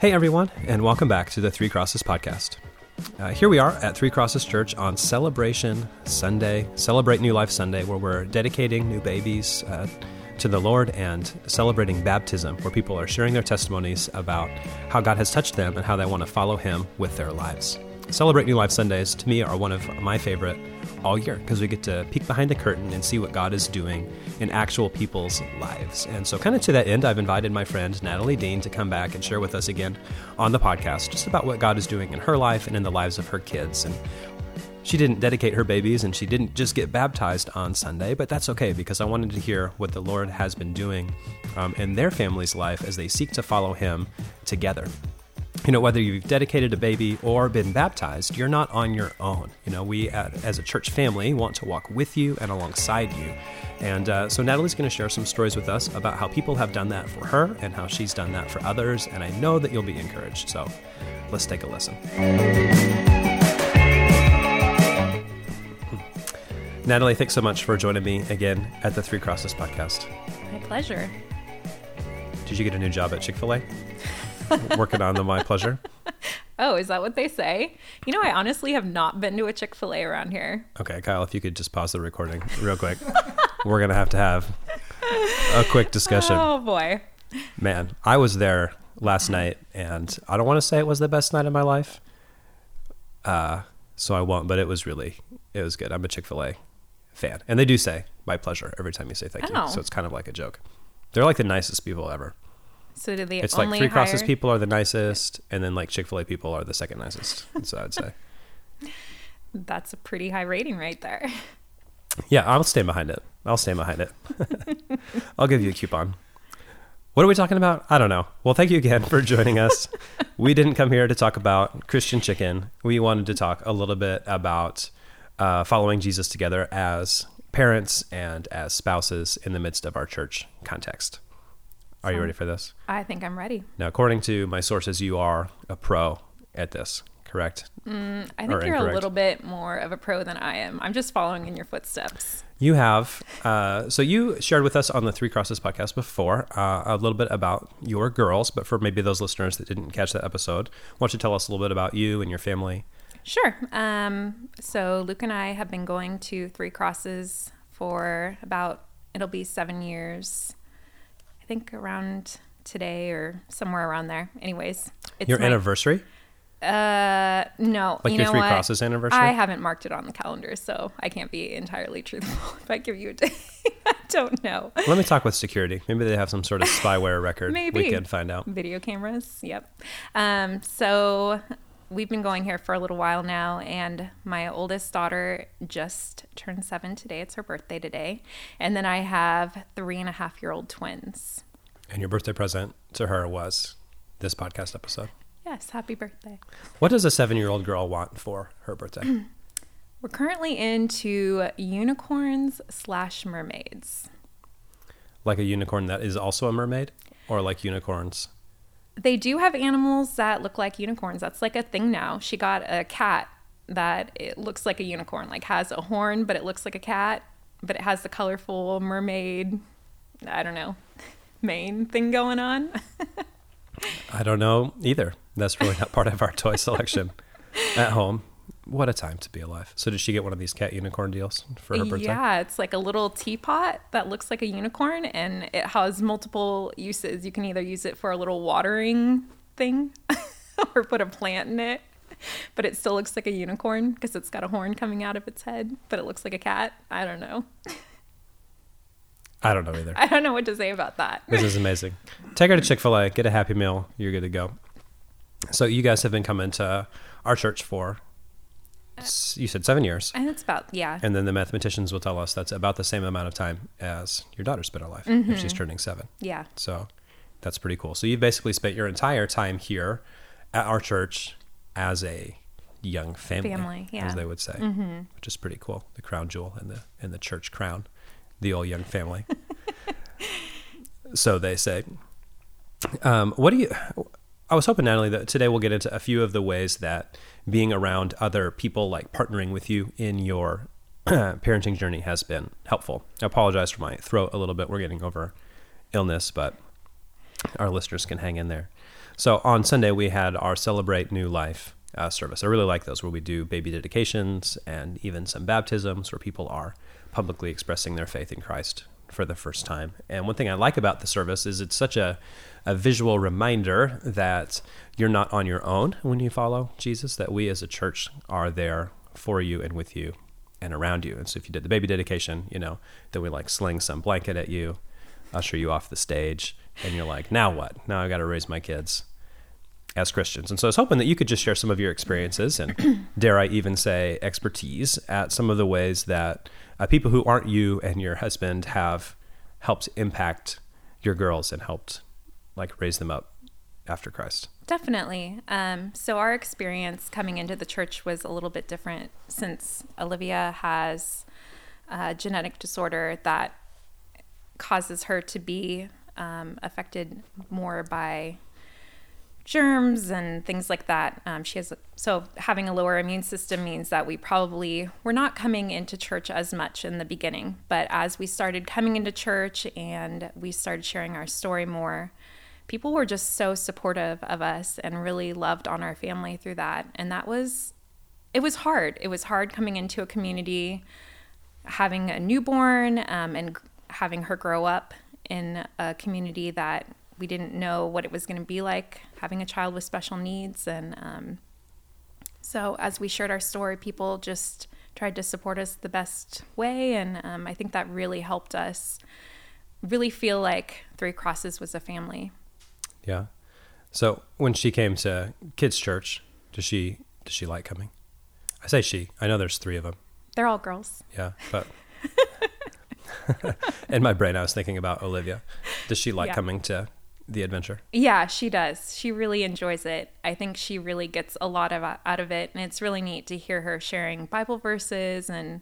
Hey, everyone, and welcome back to the Three Crosses podcast. Uh, here we are at Three Crosses Church on Celebration Sunday, Celebrate New Life Sunday, where we're dedicating new babies uh, to the Lord and celebrating baptism, where people are sharing their testimonies about how God has touched them and how they want to follow Him with their lives. Celebrate New Life Sundays, to me, are one of my favorite all year because we get to peek behind the curtain and see what God is doing in actual people's lives. And so, kind of to that end, I've invited my friend Natalie Dean to come back and share with us again on the podcast just about what God is doing in her life and in the lives of her kids. And she didn't dedicate her babies and she didn't just get baptized on Sunday, but that's okay because I wanted to hear what the Lord has been doing um, in their family's life as they seek to follow Him together you know, whether you've dedicated a baby or been baptized, you're not on your own. You know, we as a church family want to walk with you and alongside you. And uh, so Natalie's going to share some stories with us about how people have done that for her and how she's done that for others. And I know that you'll be encouraged. So let's take a listen. Natalie, thanks so much for joining me again at the Three Crosses podcast. My pleasure. Did you get a new job at Chick fil A? working on the My Pleasure. Oh, is that what they say? You know, I honestly have not been to a Chick fil A around here. Okay, Kyle, if you could just pause the recording real quick. We're going to have to have a quick discussion. Oh, boy. Man, I was there last night, and I don't want to say it was the best night of my life. Uh, so I won't, but it was really, it was good. I'm a Chick fil A fan. And they do say my pleasure every time you say thank Oh. you. So it's kind of like a joke. They're like the nicest people ever. So do they It's like Three Crosses people are the nicest, and then like Chick fil A people are the second nicest. So I'd say. That's a pretty high rating right there. Yeah, I'll stand behind it. I'll stand behind it. I'll give you a coupon. What are we talking about? I don't know. Well, thank you again for joining us. we didn't come here to talk about Christian chicken. We wanted to talk a little bit about uh, following Jesus together as parents and as spouses in the midst of our church context. Are you ready for this? I think I'm ready. Now, according to my sources, you are a pro at this, correct? I Or think you're incorrect. a little bit more of a pro than I am. I'm just following in your footsteps. You have. Uh, so you shared with us on the Three Crosses podcast before uh, a little bit about your girls, but for maybe those listeners that didn't catch that episode, why don't you tell us a little bit about you and your family? Sure. Um, so Luke and I have been going to Three Crosses for about, it'll be seven years. I think around today or somewhere around there. Anyways, it's your my- anniversary, Uh, no. like you your know Three what? Crosses anniversary. I haven't marked it on the calendar, so I can't be entirely truthful if I give you a day. I don't know. Let me talk with security. Maybe they have some sort of spyware record. Maybe. we can find out. Video cameras. Yep. Um, so we've been going here for a little while now, and my oldest daughter just turned seven today. It's her birthday today. And then I have three and a half year old twins. And your birthday present to her was this podcast episode. Yes, happy birthday. What does a seven-year-old girl want for her birthday? We're currently into unicorns slash mermaids. like a unicorn that is also a mermaid, or like unicorns? They do have animals that look like unicorns. That's like a thing now. She got a cat that it looks like a unicorn, like has a horn, but it looks like a cat, but it has the colorful mermaid, I don't know, mane thing going on. I don't know either. That's really not part of our toy selection at home. What a time to be alive. So did she get one of these cat unicorn deals for her birthday? Yeah, it's like a little teapot that looks like a unicorn and it has multiple uses. You can either use it for a little watering thing or put a plant in it. But it still looks like a unicorn because it's got a horn coming out of its head, but it looks like a cat. I don't know. I don't know either. I don't know what to say about that. This is amazing. Take her to Chick fil A, get a Happy Meal, you're good to go. So you guys have been coming to our church for, you said seven years. And it's about, yeah. And then the mathematicians will tell us that's about the same amount of time as your daughter's been alive if she's turning seven. Yeah. So that's pretty cool. So you've basically spent your entire time here at our church as a young family, Family, yeah. Mm-hmm. as they would say, which is pretty cool. The crown jewel and the in the church crown, the old young family. so they say. Um, what do you? I was hoping, Natalie, that today we'll get into a few of the ways that being around other people, like partnering with you in your parenting journey, has been helpful. I apologize for my throat a little bit. We're getting over illness, but our listeners can hang in there. So on Sunday we had our celebrate new life uh, service. I really like those where we do baby dedications and even some baptisms where people are publicly expressing their faith in Christ for the first time. And one thing I like about the service is it's such a, a visual reminder that you're not on your own when you follow Jesus, that we as a church are there for you and with you and around you. And so if you did the baby dedication, you know, then we like sling some blanket at you, usher you off the stage, and you're like, now what? Now I got to raise my kids as Christians. And so I was hoping that you could just share some of your experiences and, dare I even say, expertise at some of the ways that uh, people who aren't you and your husband have helped impact your girls and helped like raise them up after Christ. Definitely. Um, so our experience coming into the church was a little bit different since Olivia has a genetic disorder that causes her to be um, affected more by germs and things like that. Um, she has so having a lower immune system means that we probably were not coming into church as much in the beginning. But as we started coming into church and we started sharing our story more, people were just so supportive of us and really loved on our family through that. And that was it was hard. It was hard coming into a community, having a newborn, um, and having her grow up in a community that we didn't know what it was going to be like having a child with special needs. And um, so, as we shared our story, people just tried to support us the best way. And um, I think that really helped us really feel like Three Crosses was a family. Yeah. So when she came to kids' church, does she does she like coming? I say she. I know there's three of them. They're all girls. Yeah, but in my brain, I was thinking about Olivia. Does she like Yeah. coming to the adventure? Yeah, she does. She really enjoys it. I think she really gets a lot of out of it, and it's really neat to hear her sharing Bible verses. And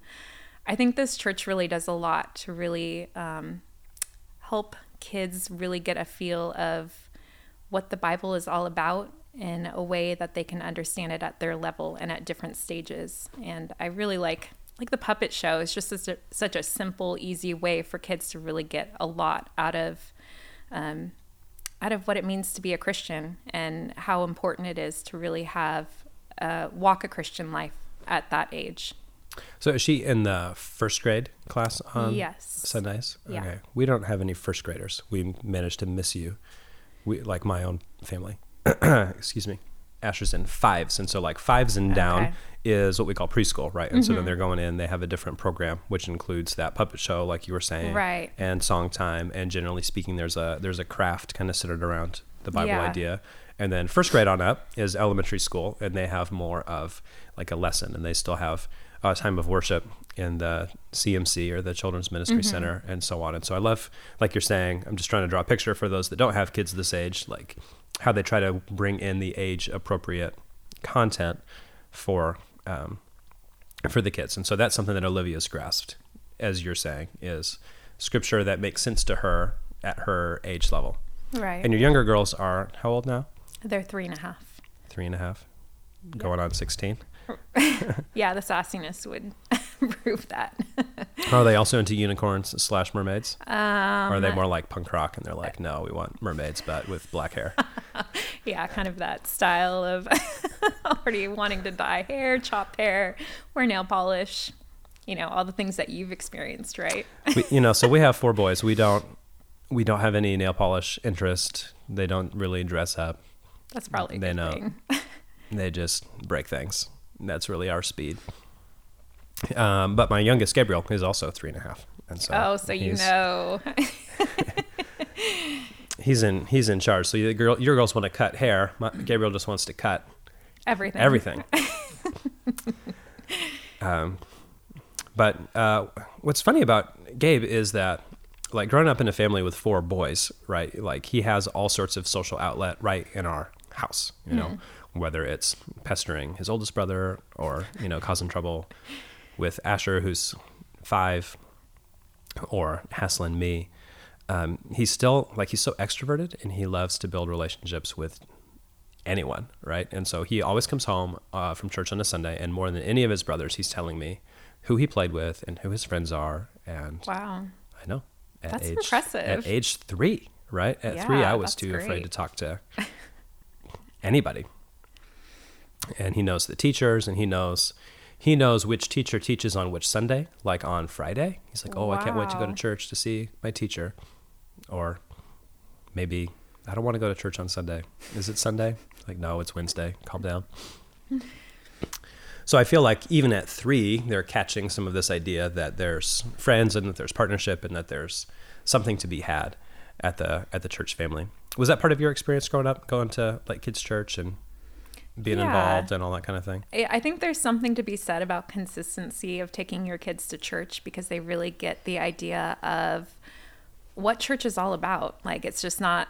I think this church really does a lot to really um, help kids really get a feel of what the Bible is all about in a way that they can understand it at their level and at different stages. And I really like like the puppet show is just such a, such a simple, easy way for kids to really get a lot out of um, out of what it means to be a Christian and how important it is to really have uh, walk a Christian life at that age. So is she in the first grade class on Yes. Sundays? Yeah. Okay. We don't have any first graders. We managed to miss you. We like my own family. Excuse me. Asher's in fives, and so like fives and down Okay. is what we call preschool, right? And so then mm-hmm. they're going in. They have a different program, which includes that puppet show, like you were saying, Right. And song time, and generally speaking, there's a there's a craft kind of centered around the Bible Yeah. idea. And then first grade on up is elementary school, and they have more of like a lesson, and they still have a time of worship in the CMC or the Children's Ministry mm-hmm. Center, and so on. And so I love, like you're saying, I'm just trying to draw a picture for those that don't have kids this age, like how they try to bring in the age appropriate content for um, for the kids. And so that's something that Olivia's grasped, as you're saying, is scripture that makes sense to her at her age level. Right. And your younger girls are how old now? They're three and a half. Three and a half, going on 16. Yeah, the sassiness would prove that. Are they also into unicorns slash mermaids? Um, or are they more like punk rock and they're like, no, we want mermaids, but with black hair? yeah, kind of that style of already wanting to dye hair, chop hair, wear nail polish, you know, all the things that you've experienced, right? we, you know, so we have four boys. We don't, we don't have any nail polish interest. They don't really dress up. That's probably They know. They just break things. That's really our speed. Um, but my youngest Gabriel is also three and a half, and so Oh, so you know. he's in he's in charge. So your girl, your girls want to cut hair. My, Gabriel just wants to cut Everything. everything. um, but uh, what's funny about Gabe is that, like, growing up in a family with four boys, right? Like, he has all sorts of social outlet right in our house. You know, whether it's pestering his oldest brother or you know causing trouble with Asher, who's five, or hassling me. Um, he's still like he's so extroverted and he loves to build relationships with anyone, right? And so he always comes home uh, from church on a Sunday, and more than any of his brothers, he's telling me who he played with and who his friends are. And Wow. I know at That's age impressive. at age three, right? At three, I was too afraid to talk to anybody. And he knows the teachers, and he knows he knows which teacher teaches on which Sunday. Like on Friday, he's like, "Oh, I can't wait to go to church to see my teacher," or maybe I don't want to go to church on Sunday. Is it Sunday? Like, no, it's Wednesday. Calm down. So I feel like even at three, they're catching some of this idea that there's friends and that there's partnership and that there's something to be had at the at the church family. Was that part of your experience growing up, going to like kids' church and being Yeah. involved and all that kind of thing? I think there's something to be said about consistency of taking your kids to church because they really get the idea of what church is all about. Like it's just not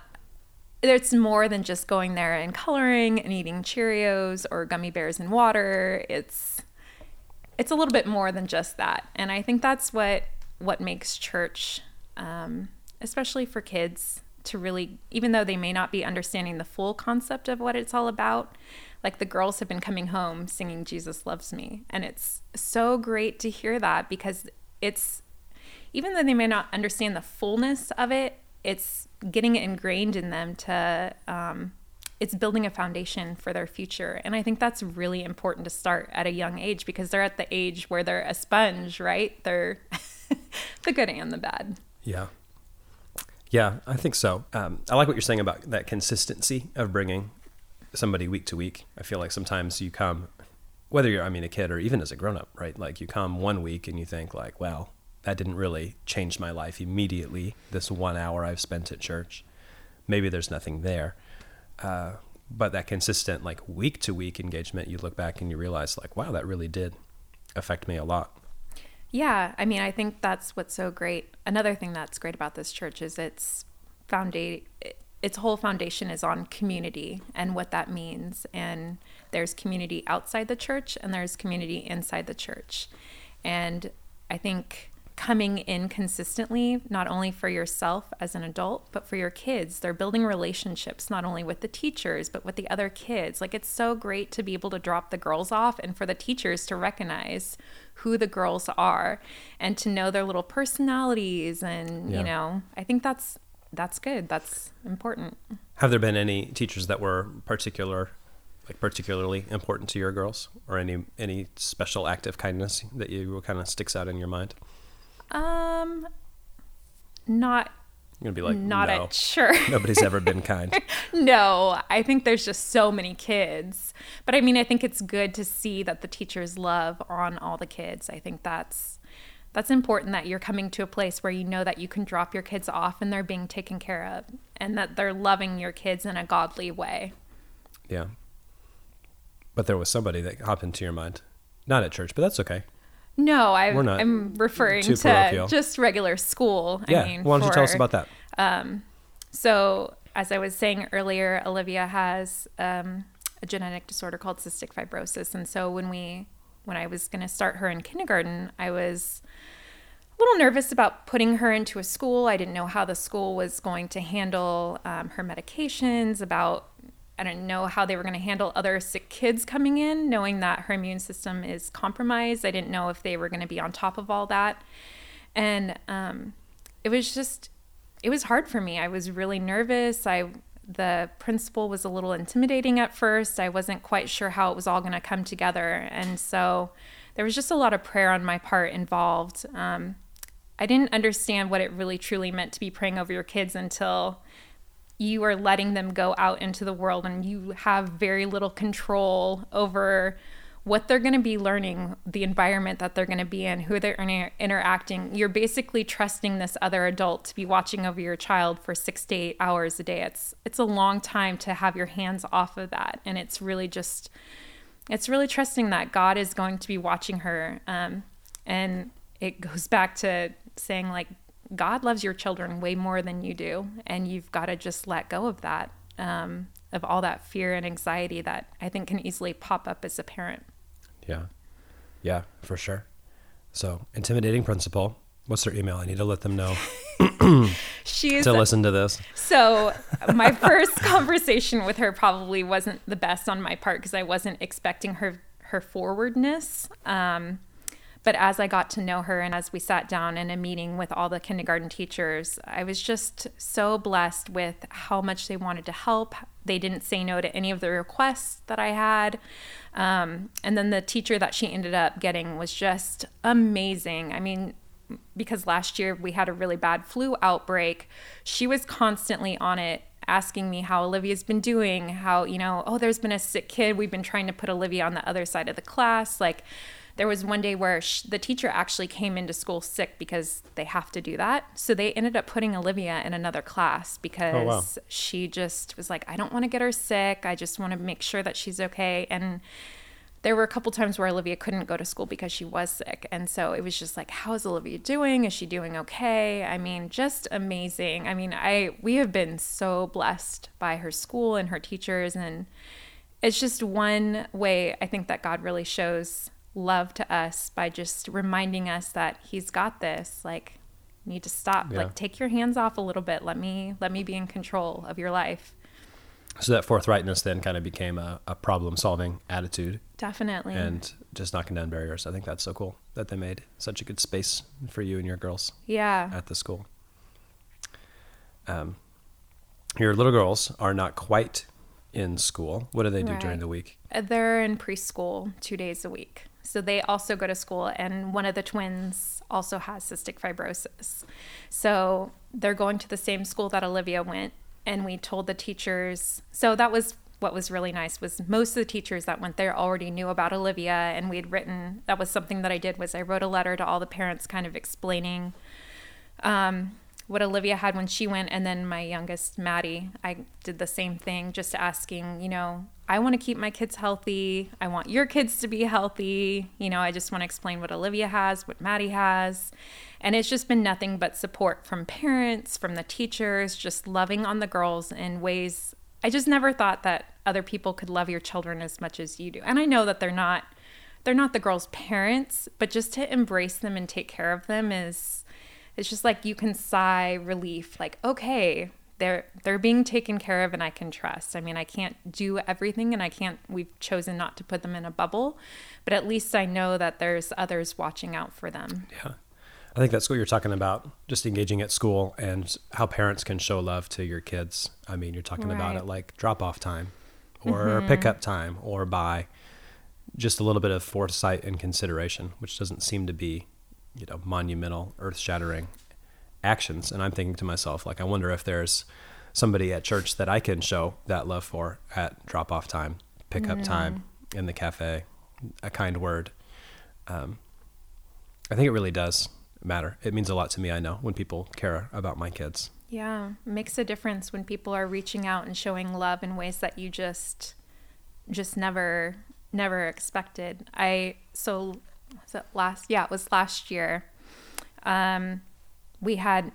it's more than just going there and coloring and eating Cheerios or gummy bears and water. It's it's a little bit more than just that. And I think that's what what makes church um, especially for kids to really even though they may not be understanding the full concept of what it's all about like the girls have been coming home singing jesus loves me and it's so great to hear that because it's even though they may not understand the fullness of it it's getting it ingrained in them to um, it's building a foundation for their future and i think that's really important to start at a young age because they're at the age where they're a sponge right they're the good and the bad Yeah. Yeah, I think so. Um, I like what you're saying about that consistency of bringing somebody week to week. I feel like sometimes you come, whether you're, I mean, a kid or even as a grown up, right? Like you come one week and you think, like, well, that didn't really change my life immediately. This one hour I've spent at church, maybe there's nothing there. Uh, but that consistent, like week to week engagement, you look back and you realize, like, wow, that really did affect me a lot. Yeah, I mean, I think that's what's so great. Another thing that's great about this church is its founda- its whole foundation is on community and what that means. And there's community outside the church and there's community inside the church. And I think coming in consistently, not only for yourself as an adult, but for your kids, they're building relationships not only with the teachers, but with the other kids. Like it's so great to be able to drop the girls off and for the teachers to recognize who the girls are and to know their little personalities and Yeah. you know i think that's that's good. That's important. Have there been any teachers that were particular, like particularly important to your girls, or any any special act of kindness that you kind of sticks out in your mind? um not You're gonna be like, not no, at church nobody's ever been kind. no. I think there's just so many kids. But i mean i think it's good to see that the teachers love on all the kids. I think that's that's important that you're coming to a place where you know that you can drop your kids off and they're being taken care of and that they're loving your kids in a godly way Yeah. But there was somebody that hopped into your mind, not at church, but that's okay. no I, i'm referring to parochial. just regular school Yeah. i mean Why don't you tell us about that? So, as I was saying earlier, Olivia has um, a genetic disorder called cystic fibrosis, and so when we, when I was going to start her in kindergarten, I was a little nervous about putting her into a school. I didn't know how the school was going to handle um, her medications. About I didn't know how they were going to handle other sick kids coming in, knowing that her immune system is compromised. I didn't know if they were going to be on top of all that, and um, it was just it was hard for me. I was really nervous. I the principal was a little intimidating at first. I wasn't quite sure how it was all going to come together, and so there was just a lot of prayer on my part involved. Um, I didn't understand what it really truly meant to be praying over your kids until you are letting them go out into the world and you have very little control over what they're going to be learning, the environment that they're going to be in, who they're inter- interacting. You're basically trusting this other adult to be watching over your child for 6 to 8 hours a day. It's it's a long time to have your hands off of that and it's really just it's really trusting that God is going to be watching her. Um, and it goes back to saying, like, God loves your children way more than you do. And you've got to just let go of that, um, of all that fear and anxiety that I think can easily pop up as a parent. Yeah. Yeah, for sure. So, intimidating principal. What's their email? I need to let them know She's to listen to this. So, my first conversation with her probably wasn't the best on my part because I wasn't expecting her her forwardness. Um, But as I got to know her and as we sat down in a meeting with all the kindergarten teachers, I was just so blessed with how much they wanted to help. They didn't say no to any of the requests that I had. Um, and then the teacher that she ended up getting was just amazing. I mean, because last year we had a really bad flu outbreak, she was constantly on it asking me how Olivia's been doing, how, you know, oh, there's been a sick kid. We've been trying to put Olivia on the other side of the class. Like, there was one day where sh- the teacher actually came into school sick because they have to do that. So they ended up putting Olivia in another class because oh, wow. she just was like, I don't want to get her sick. I just want to make sure that she's okay. And there were a couple times where Olivia couldn't go to school because she was sick. And so it was just like, how is Olivia doing? Is she doing okay? I mean, just amazing. I mean, I we have been so blessed by her school and her teachers and it's just one way I think that God really shows love to us by just reminding us that he's got this. Like need to stop. Yeah. Like take your hands off a little bit. Let me let me be in control of your life. So that forthrightness then kind of became a, a problem solving attitude. Definitely. And just knocking down barriers. I think that's so cool that they made such a good space for you and your girls. Yeah. At the school. Um, your little girls are not quite in school. What do they do right. during the week? Uh, they're in preschool two days a week. So they also go to school, and one of the twins also has cystic fibrosis. So they're going to the same school that Olivia went and we told the teachers so that was what was really nice was most of the teachers that went there already knew about Olivia and we had written that was something that I did was I wrote a letter to all the parents kind of explaining um, what Olivia had when she went and then my youngest Maddie I did the same thing just asking you know I want to keep my kids healthy. I want your kids to be healthy. You know I just want to explain what Olivia has what Maddie has. And it's just been nothing but support from parents, from the teachers, just loving on the girls in ways I just never thought that other people could love your children as much as you do. And I know that they're not they're not the girls' parents, but just to embrace them and take care of them is it's just like you can sigh relief like okay, they're they're being taken care of and I can trust. I mean, I can't do everything and I can't we've chosen not to put them in a bubble, but at least I know that there's others watching out for them. Yeah. I think that's what you're talking about, just engaging at school and how parents can show love to your kids. I mean, you're talking right. about it like drop off time or mm-hmm. pickup time or by just a little bit of foresight and consideration, which doesn't seem to be, you know, monumental, earth shattering actions. And I'm thinking to myself, like, I wonder if there's somebody at church that I can show that love for at drop off time, pickup time in the cafe, a kind word. Um, I think it really does matter. It means a lot to me, I know, when people care about my kids. Yeah, makes a difference when people are reaching out and showing love in ways that you just just never never expected. I so was it last yeah, it was last year. Um we had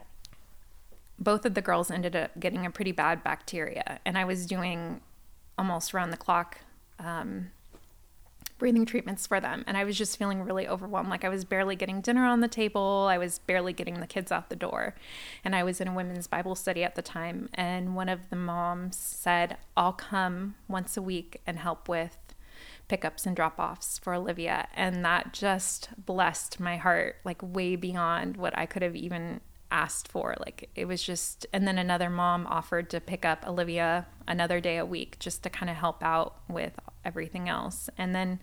both of the girls ended up getting a pretty bad bacteria and I was doing almost round the clock um breathing treatments for them. And I was just feeling really overwhelmed. Like I was barely getting dinner on the table, I was barely getting the kids out the door. And I was in a women's Bible study at the time. And one of the moms said, I'll come once a week and help with pickups and drop offs for Olivia. And that just blessed my heart, like way beyond what I could have even asked for. Like it was just, and then another mom offered to pick up Olivia another day a week just to kind of help out with everything else. And then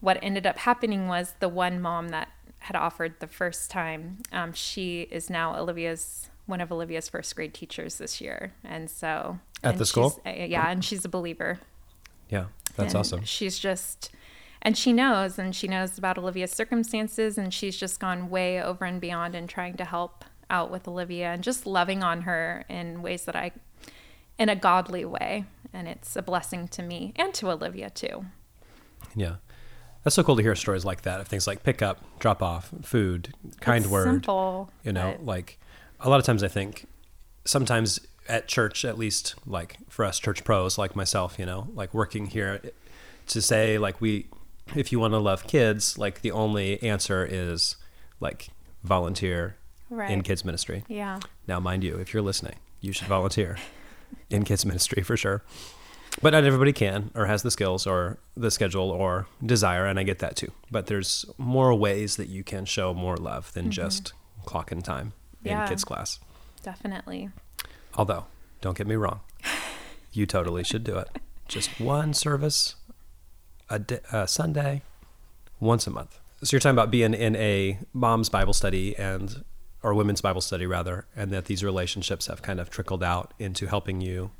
what ended up happening was the one mom that had offered the first time, um, she is now Olivia's one of Olivia's first grade teachers this year, and so at and the school, uh, yeah, and she's a believer. Yeah, that's and awesome. She's just, and she knows, and she knows about Olivia's circumstances, and she's just gone way over and beyond in trying to help out with Olivia and just loving on her in ways that I, in a godly way. And it's a blessing to me and to Olivia too. Yeah. That's so cool to hear stories like that of things like pick up, drop off, food, kind it's word. Simple, you know, like a lot of times I think sometimes at church, at least like for us church pros like myself, you know, like working here to say like we, if you want to love kids, like the only answer is like volunteer, right. in kids ministry. Yeah. Now, mind you, if you're listening, you should volunteer in kids ministry for sure. But not everybody can or has the skills or the schedule or desire, and I get that too. But there's more ways that you can show more love than mm-hmm. just clocking time in kids class. Definitely. Although, don't get me wrong, you totally should do it. Just one service a, di- a Sunday, once a month. So you're talking about being in a mom's Bible study and or women's Bible study rather, and that these relationships have kind of trickled out into helping you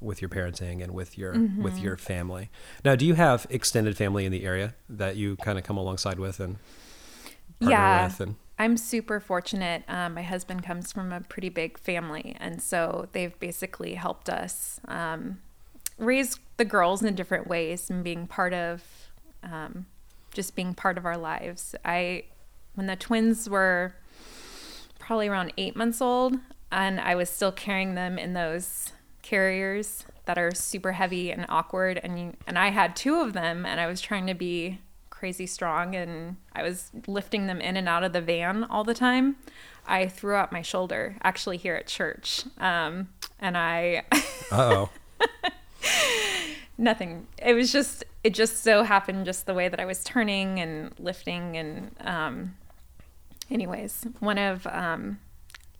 with your parenting and with your with mm-hmm. your family. Now, do you have extended family in the area that you kind of come alongside with and partner yeah. with and I'm super fortunate. Um, my husband comes from a pretty big family, and so they've basically helped us um, raise the girls in different ways and being part of um, just being part of our lives. I, when the twins were probably around eight months old, and I was still carrying them in those carriers that are super heavy and awkward, and you, and I had two of them, and I was trying to be crazy strong and I was lifting them in and out of the van all the time, I threw out my shoulder actually here at church. Um, and I, oh. nothing, it was just, it just so happened just the way that I was turning and lifting. And, um, anyways, one of, um,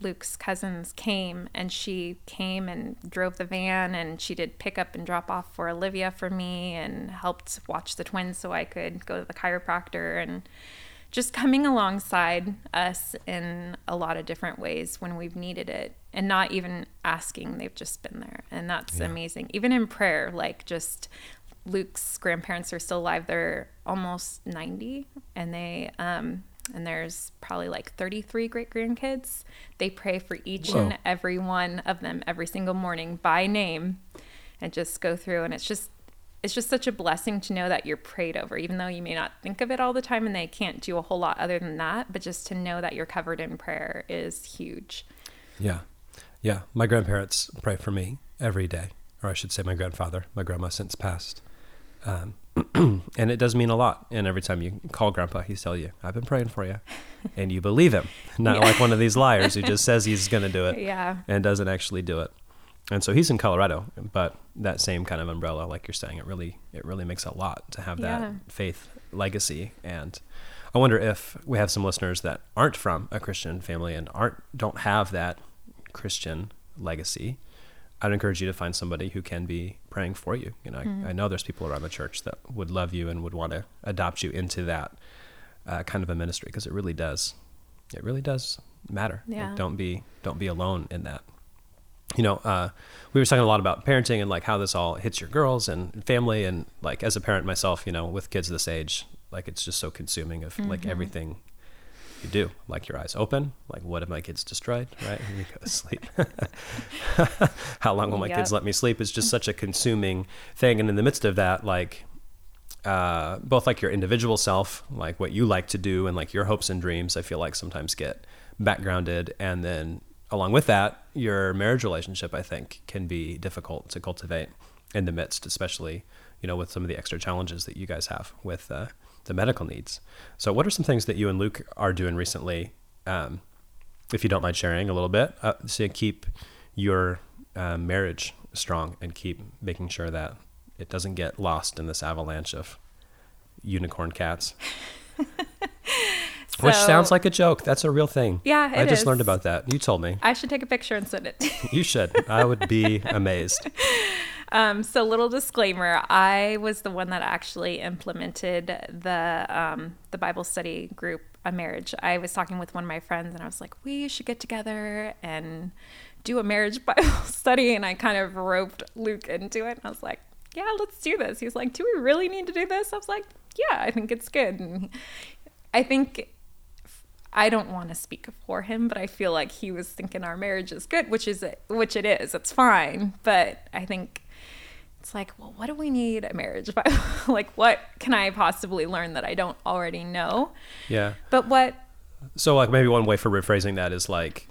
Luke's cousins came and she came and drove the van and she did pick up and drop off for Olivia for me and helped watch the twins so I could go to the chiropractor and just coming alongside us in a lot of different ways when we've needed it and not even asking they've just been there and that's Yeah. amazing even in prayer like just Luke's grandparents are still alive they're almost 90 and they um and there's probably like 33 great grandkids. They pray for each Whoa. and every one of them every single morning by name and just go through and it's just it's just such a blessing to know that you're prayed over even though you may not think of it all the time and they can't do a whole lot other than that but just to know that you're covered in prayer is huge Yeah. Yeah. My grandparents pray for me every day, or I should say my grandfather. My grandma since passed. Um, and it does mean a lot. And every time you call grandpa, he's tell you, I've been praying for you. And you believe him. Not Yeah. like one of these liars who just says he's going to do it yeah and doesn't actually do it. And so he's in Colorado, but that same kind of umbrella, like you're saying, it really, it really makes a lot to have that Yeah. faith legacy. And I wonder if we have some listeners that aren't from a Christian family and aren't, don't have that Christian legacy. I'd encourage you to find somebody who can be praying for you. You know, I, I know there's people around the church that would love you and would want to adopt you into that uh, kind of a ministry because it really does, it really does matter. Like, don't be, don't be alone in that you know, uh, we were talking a lot about parenting and like how this all hits your girls and family. And like as a parent myself, you know, with kids this age, like it's just so consuming of like everything you do. Like your eyes open, like what if my kids destroyed, right? And you go to sleep. how long will my kids let me sleep? Is just such a consuming thing. And in the midst of that, like uh, both like your individual self, like what you like to do, and like your hopes and dreams, I feel like sometimes get backgrounded. And then along with that, your marriage relationship, I think, can be difficult to cultivate in the midst, especially, you know, with some of the extra challenges that you guys have with uh, the medical needs. So, what are some things that you and Luke are doing recently, um, if you don't mind sharing a little bit, uh, to keep your uh, marriage strong and keep making sure that it doesn't get lost in this avalanche of unicorn cats? Which sounds like a joke. That's a real thing. Yeah, I just is. learned about that. You told me. I should take a picture and send it You should. I would be amazed. Um, so, little disclaimer: I was the one that actually implemented the um, the Bible study group, a marriage. I was talking with one of my friends, and I was like, "We should get together and do a marriage Bible study." And I kind of roped Luke into it, and I was like, "Yeah, let's do this." He's like, "Do we really need to do this?" I was like, "Yeah, I think it's good." And I think I don't want to speak for him, but I feel like he was thinking our marriage is good, which is which it is. It's fine, but I think it's like, well, what do we need a marriage like, what can I possibly learn that I don't already know? Yeah. But what? So, like, maybe one way for rephrasing that is like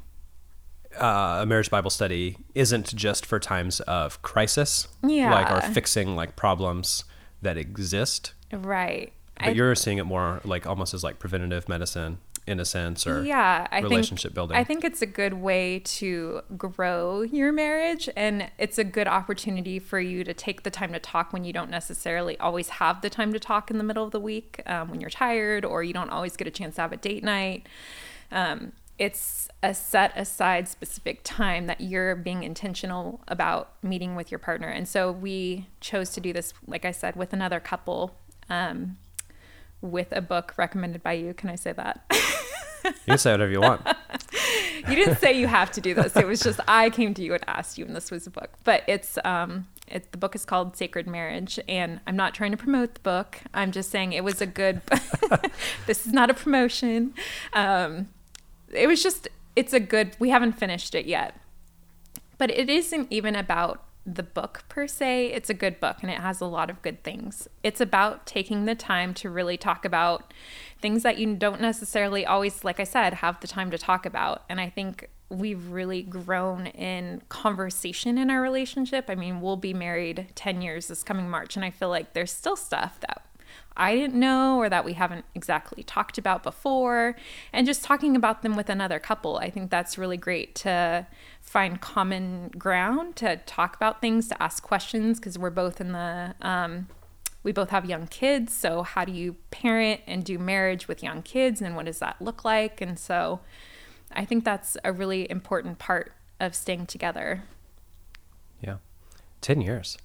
uh, a marriage Bible study isn't just for times of crisis, Yeah. like or fixing like problems that exist, Right. but you're seeing it more like almost as like preventative medicine in a sense or yeah I relationship think, building. I think it's a good way to grow your marriage and it's a good opportunity for you to take the time to talk when you don't necessarily always have the time to talk in the middle of the week um, when you're tired or you don't always get a chance to have a date night. Um, it's a set aside specific time that you're being intentional about meeting with your partner. And so we chose to do this, like I said, with another couple. Um, with a book recommended by you. Can I say that? you can say whatever you want. you didn't say you have to do this. It was just I came to you and asked you, and this was a book. But it's um, it, the book is called Sacred Marriage, and I'm not trying to promote the book. I'm just saying it was a good. this is not a promotion. Um, it was just it's a good. We haven't finished it yet, but it isn't even about the book per se. It's a good book and it has a lot of good things. It's about taking the time to really talk about things that you don't necessarily always, like I said, have the time to talk about. And I think we've really grown in conversation in our relationship. I mean, we'll be married 10 years this coming March, and I feel like there's still stuff that I didn't know or that we haven't exactly talked about before. And just talking about them with another couple, I think that's really great to find common ground, to talk about things, to ask questions, because we're both in the, um, we both have young kids. So, how do you parent and do marriage with young kids, and what does that look like? And so, I think that's a really important part of staying together. Yeah. 10 years.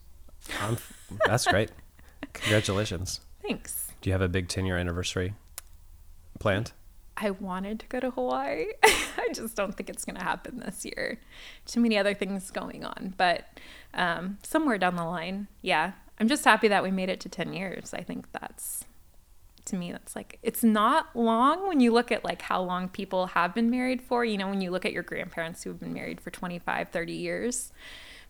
That's great. Congratulations. Thanks. Do you have a big 10 year anniversary planned? I wanted to go to Hawaii. I just don't think it's going to happen this year. Too many other things going on. But um, somewhere down the line, yeah. I'm just happy that we made it to 10 years. I think that's, to me, that's like, it's not long when you look at like how long people have been married for. You know, when you look at your grandparents who have been married for 25, 30 years.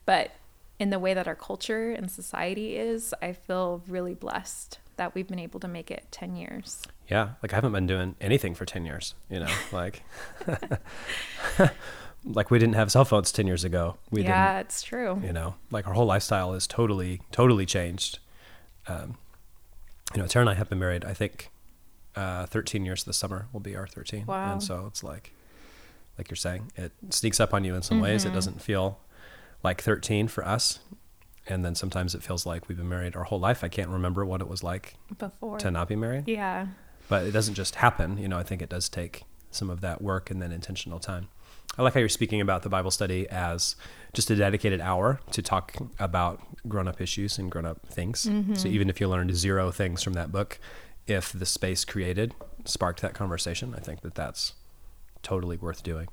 But in the way that our culture and society is, I feel really blessed that we've been able to make it 10 years. Yeah. Like I haven't been doing anything for 10 years, you know, like, like we didn't have cell phones 10 years ago. We yeah, it's true. You know, like our whole lifestyle is totally, totally changed. Um, you know, Tara and I have been married, I think, uh, 13 years this summer will be our 13. Wow. And so it's like, like you're saying, it sneaks up on you in some mm-hmm. ways. It doesn't feel like 13 for us and then sometimes it feels like we've been married our whole life. I can't remember what it was like before to not be married. Yeah. But it doesn't just happen. You know, I think it does take some of that work and then intentional time. I like how you're speaking about the Bible study as just a dedicated hour to talk about grown up issues and grown up things. Mm-hmm. So even if you learned zero things from that book, if the space created sparked that conversation, I think that that's totally worth doing.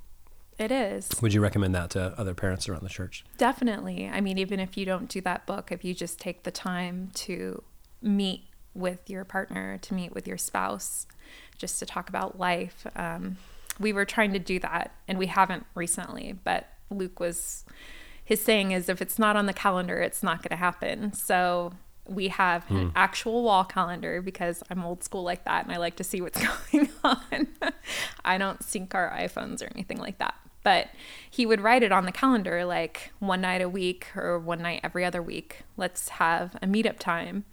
It is. Would you recommend that to other parents around the church? Definitely. I mean, even if you don't do that book, if you just take the time to meet with your partner, to meet with your spouse, just to talk about life. Um, we were trying to do that, and we haven't recently, but Luke was, his saying is if it's not on the calendar, it's not going to happen. So we have hmm. an actual wall calendar because I'm old school like that and I like to see what's going on. I don't sync our iPhones or anything like that but he would write it on the calendar like one night a week or one night every other week. Let's have a meetup time.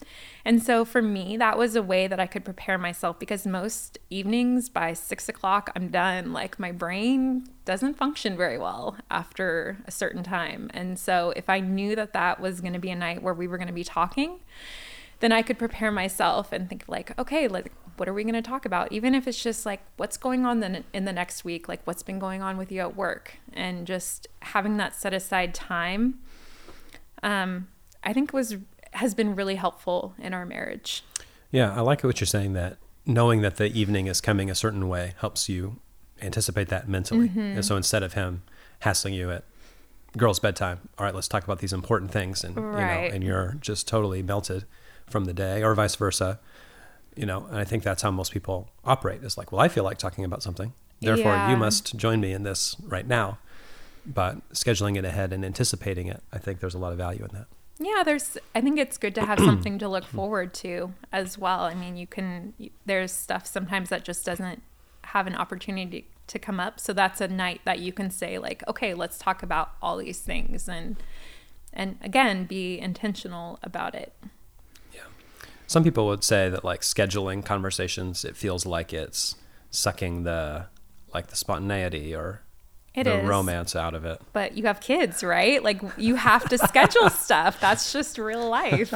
And so for me, that was a way that I could prepare myself because most evenings by six o'clock, I'm done. Like my brain doesn't function very well after a certain time. And so if I knew that that was going to be a night where we were going to be talking, then I could prepare myself and think like, okay, like what are we going to talk about? Even if it's just like what's going on then in the next week, like what's been going on with you at work, and just having that set aside time, um, I think was has been really helpful in our marriage. Yeah, I like what you're saying. That knowing that the evening is coming a certain way helps you anticipate that mentally. Mm-hmm. And so instead of him hassling you at girls' bedtime, all right, let's talk about these important things, and right. you know, and you're just totally melted from the day, or vice versa you know and i think that's how most people operate is like well i feel like talking about something. Therefore yeah. you must join me in this right now. But scheduling it ahead and anticipating it i think there's a lot of value in that. Yeah there's i think it's good to have something to look forward to as well. I mean you can there's stuff sometimes that just doesn't have an opportunity to come up. So that's a night that you can say like okay let's talk about all these things and and again be intentional about it some people would say that like scheduling conversations, it feels like it's sucking the like the spontaneity or It the is. romance out of it. But you have kids, right? Like you have to schedule stuff. That's just real life.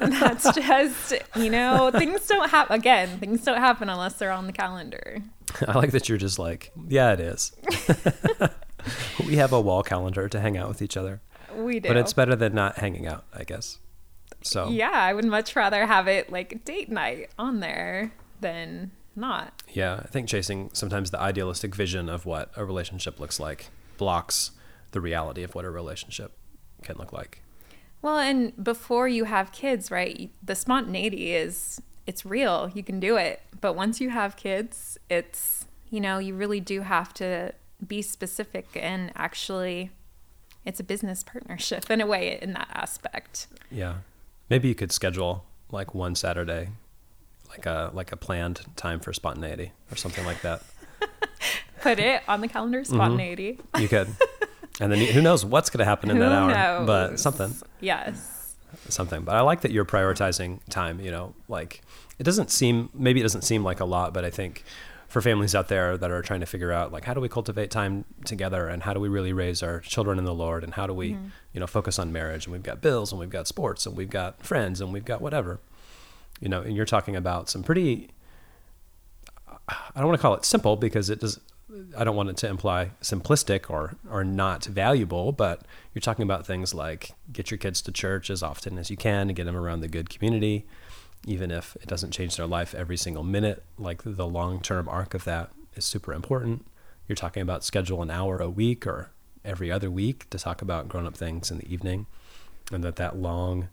and that's just, you know, things don't happen. Again, things don't happen unless they're on the calendar. I like that you're just like, yeah, it is. we have a wall calendar to hang out with each other, We do. but it's better than not hanging out, I guess. So Yeah, I would much rather have it like date night on there than not. Yeah, I think chasing sometimes the idealistic vision of what a relationship looks like blocks the reality of what a relationship can look like. Well, and before you have kids, right? The spontaneity is it's real. You can do it. But once you have kids, it's you know, you really do have to be specific and actually it's a business partnership in a way in that aspect. Yeah. Maybe you could schedule like one Saturday like a like a planned time for spontaneity or something like that. Put it on the calendar Mm-hmm. spontaneity. You could. and then you, who knows what's going to happen in Who that hour, knows? but something. Yes. something. But I like that you're prioritizing time, you know, like it doesn't seem maybe it doesn't seem like a lot, but I think for families out there that are trying to figure out like how do we cultivate time together and how do we really raise our children in the Lord and how do we, mm-hmm. you know, focus on marriage? And we've got bills and we've got sports and we've got friends and we've got whatever. You know, and you're talking about some pretty I don't want to call it simple because it does I don't want it to imply simplistic or or not valuable, but you're talking about things like get your kids to church as often as you can and get them around the good community, even if it doesn't change their life every single minute. Like the long term arc of that is super important. You're talking about schedule an hour a week or every other week to talk about grown up things in the evening, and that that long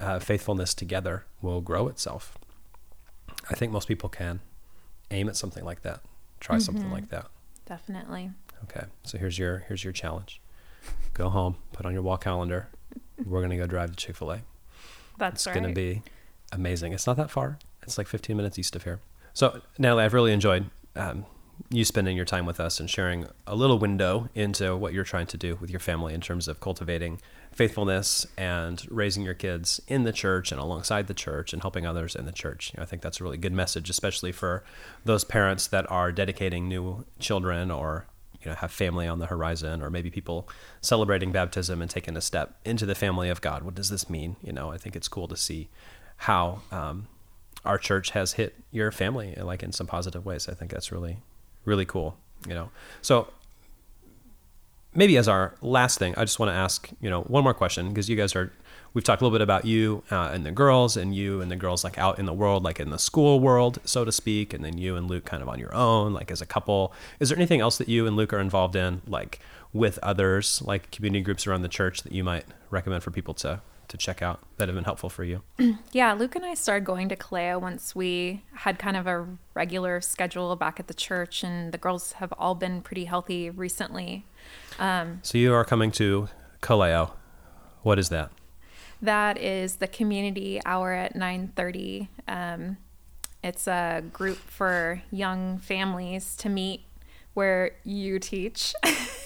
uh, faithfulness together will grow itself. I think most people can aim at something like that. Try something like that. Definitely. Okay. So here's your here's your challenge. Go home, put on your wall calendar. We're gonna go drive to Chick fil A. That's It's right. gonna be amazing. It's not that far. It's like 15 minutes east of here. So Natalie, I've really enjoyed um, you spending your time with us and sharing a little window into what you're trying to do with your family in terms of cultivating faithfulness and raising your kids in the church and alongside the church and helping others in the church. You know, I think that's a really good message, especially for those parents that are dedicating new children or you know have family on the horizon or maybe people celebrating baptism and taking a step into the family of God. What does this mean? You know, I think it's cool to see how um, our church has hit your family like in some positive ways. I think that's really really cool. You know, so maybe as our last thing, I just want to ask, you know, one more question because you guys are, we've talked a little bit about you uh, and the girls and you and the girls like out in the world, like in the school world, so to speak, and then you and Luke kind of on your own, like as a couple. Is there anything else that you and Luke are involved in, like with others, like community groups around the church that you might recommend for people to to check out that have been helpful for you? Yeah, Luke and I started going to Kaleo once we had kind of a regular schedule back at the church, and the girls have all been pretty healthy recently. So you are coming to Kaleo. What is that? That is the community hour at 9:30. Um, it's a group for young families to meet where you teach.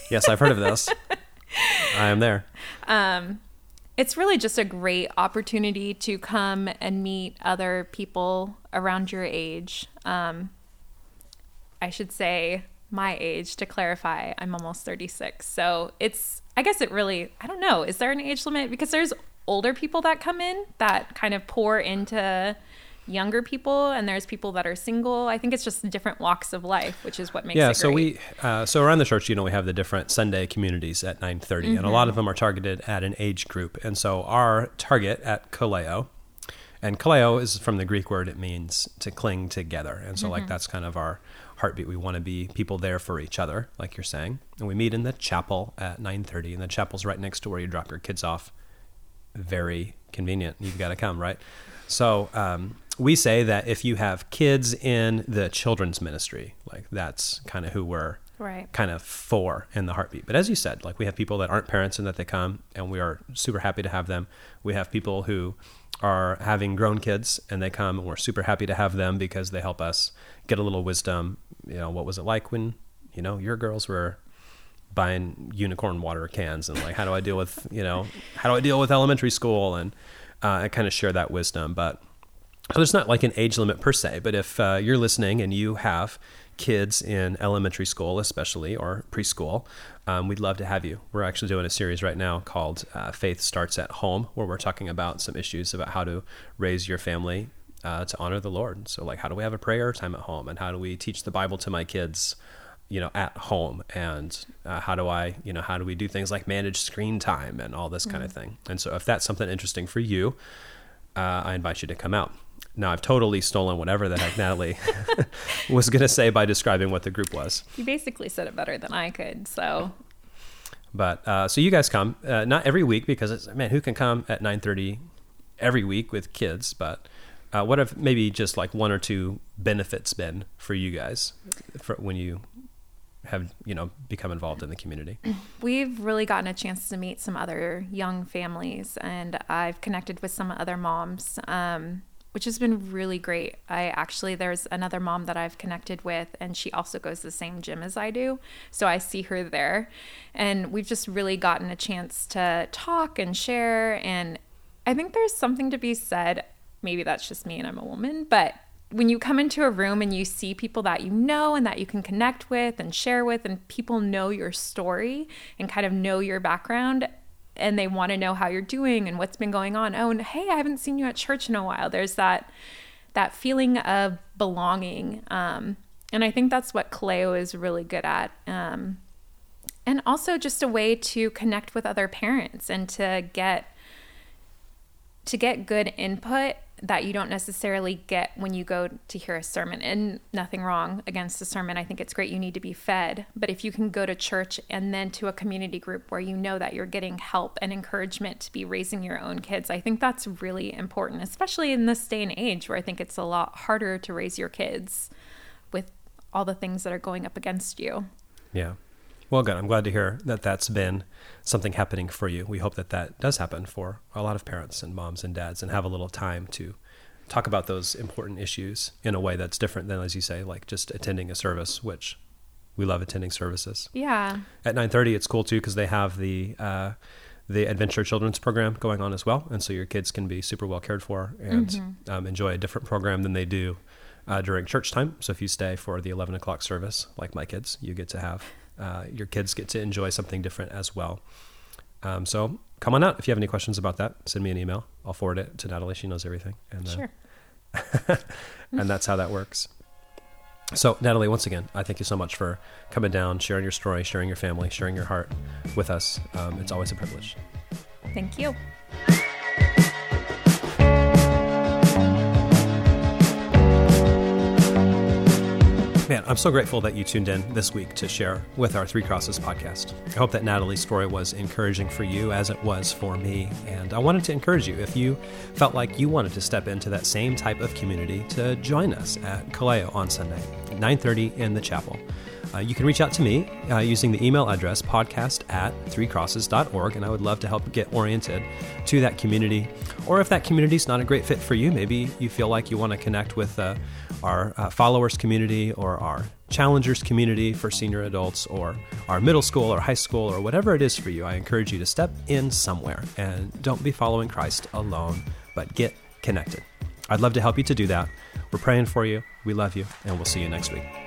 Yes, I've heard of this. I am there. It's really just a great opportunity to come and meet other people around your age. Um, I should say my age to clarify. I'm almost 36. So it's, I guess it really, I don't know. Is there an age limit? Because there's older people that come in that kind of pour into younger people, and there's people that are single. I think it's just different walks of life, which is what makes yeah it so great. we uh, so around the church you know we have the different sunday communities at 9.30 and a lot of them are targeted at an age group and so our target at kaleo and kaleo is from the greek word it means to cling together and so like that's kind of our heartbeat we want to be people there for each other like you're saying and we meet in the chapel at 9.30 and the chapel's right next to where you drop your kids off very convenient. You've got to come, right? So um, we say that if you have kids in the children's ministry, like that's kind of who we're Right. kind of for in the heartbeat. But as you said, like we have people that aren't parents and that they come, and we are super happy to have them. We have people who are having grown kids and they come, and we're super happy to have them because they help us get a little wisdom. You know, what was it like when you know your girls were buying unicorn water cans and like how do I deal with you know how do I deal with elementary school and uh, I kind of share that wisdom. But there's not like an age limit per se, but if uh, you're listening and you have kids in elementary school, especially or preschool, um, we'd love to have you. We're actually doing a series right now called uh, Faith Starts at Home, where we're talking about some issues about how to raise your family uh, to honor the Lord. So, like, how do we have a prayer time at home, and how do we teach the Bible to my kids? you know at home and uh, how do i you know how do we do things like manage screen time and all this mm-hmm. kind of thing and so if that's something interesting for you uh, i invite you to come out now I've totally stolen whatever the heck Natalie was going to say by describing what the group was. You basically said it better than I could. So, but uh, so you guys come uh, not every week because it's man who can come at nine thirty every week with kids, but uh, what have maybe just like one or two benefits been for you guys for when you have you know become involved in the community we've really gotten a chance to meet some other young families and i've connected with some other moms um, which has been really great. I actually, there's another mom that I've connected with, and she also goes to the same gym as I do. So I see her there. And we've just really gotten a chance to talk and share. And I think there's something to be said. Maybe that's just me and I'm a woman, but when you come into a room and you see people that you know and that you can connect with and share with, and people know your story and kind of know your background, and they want to know how you're doing and what's been going on. Oh, and hey, I haven't seen you at church in a while. There's that that feeling of belonging, um, and I think that's what Kaleo is really good at. Um, and also just a way to connect with other parents and to get to get good input that you don't necessarily get when you go to hear a sermon. And nothing wrong against the sermon. I think it's great. You need to be fed. But if you can go to church and then to a community group where you know that you're getting help and encouragement to be raising your own kids, I think that's really important, especially in this day and age where I think it's a lot harder to raise your kids with all the things that are going up against you. Yeah. Well, good. I'm glad to hear that that's been something happening for you. We hope that that does happen for a lot of parents and moms and dads and have a little time to talk about those important issues in a way that's different than, as you say, like just attending a service, which we love attending services. Yeah. At 9:30, it's cool too because they have the uh, the Adventure Children's Program going on as well, and so your kids can be super well cared for and mm-hmm. um, enjoy a different program than they do uh, during church time. So if you stay for the 11 o'clock service, like my kids, you get to have uh, your kids get to enjoy something different as well. Um, so come on out. If you have any questions about that, send me an email. I'll forward it to Natalie. She knows everything. And, uh, sure. and that's how that works. So, Natalie, once again, I thank you so much for coming down, sharing your story, sharing your family, sharing your heart with us. Um, it's always a privilege. Thank you. I'm so grateful that you tuned in this week to share with our Three Crosses podcast. I hope that Natalie's story was encouraging for you as it was for me. And I wanted to encourage you if you felt like you wanted to step into that same type of community to join us at Kaleo on Sunday, 9:30 in the chapel. Uh, you can reach out to me uh, using the email address podcast at threecrosses.org, and I would love to help get oriented to that community. Or if that community is not a great fit for you, maybe you feel like you want to connect with uh, our uh, followers community or our challengers community for senior adults or our middle school or high school or whatever it is for you, I encourage you to step in somewhere and don't be following Christ alone, but get connected. I'd love to help you to do that. We're praying for you. We love you, and we'll see you next week.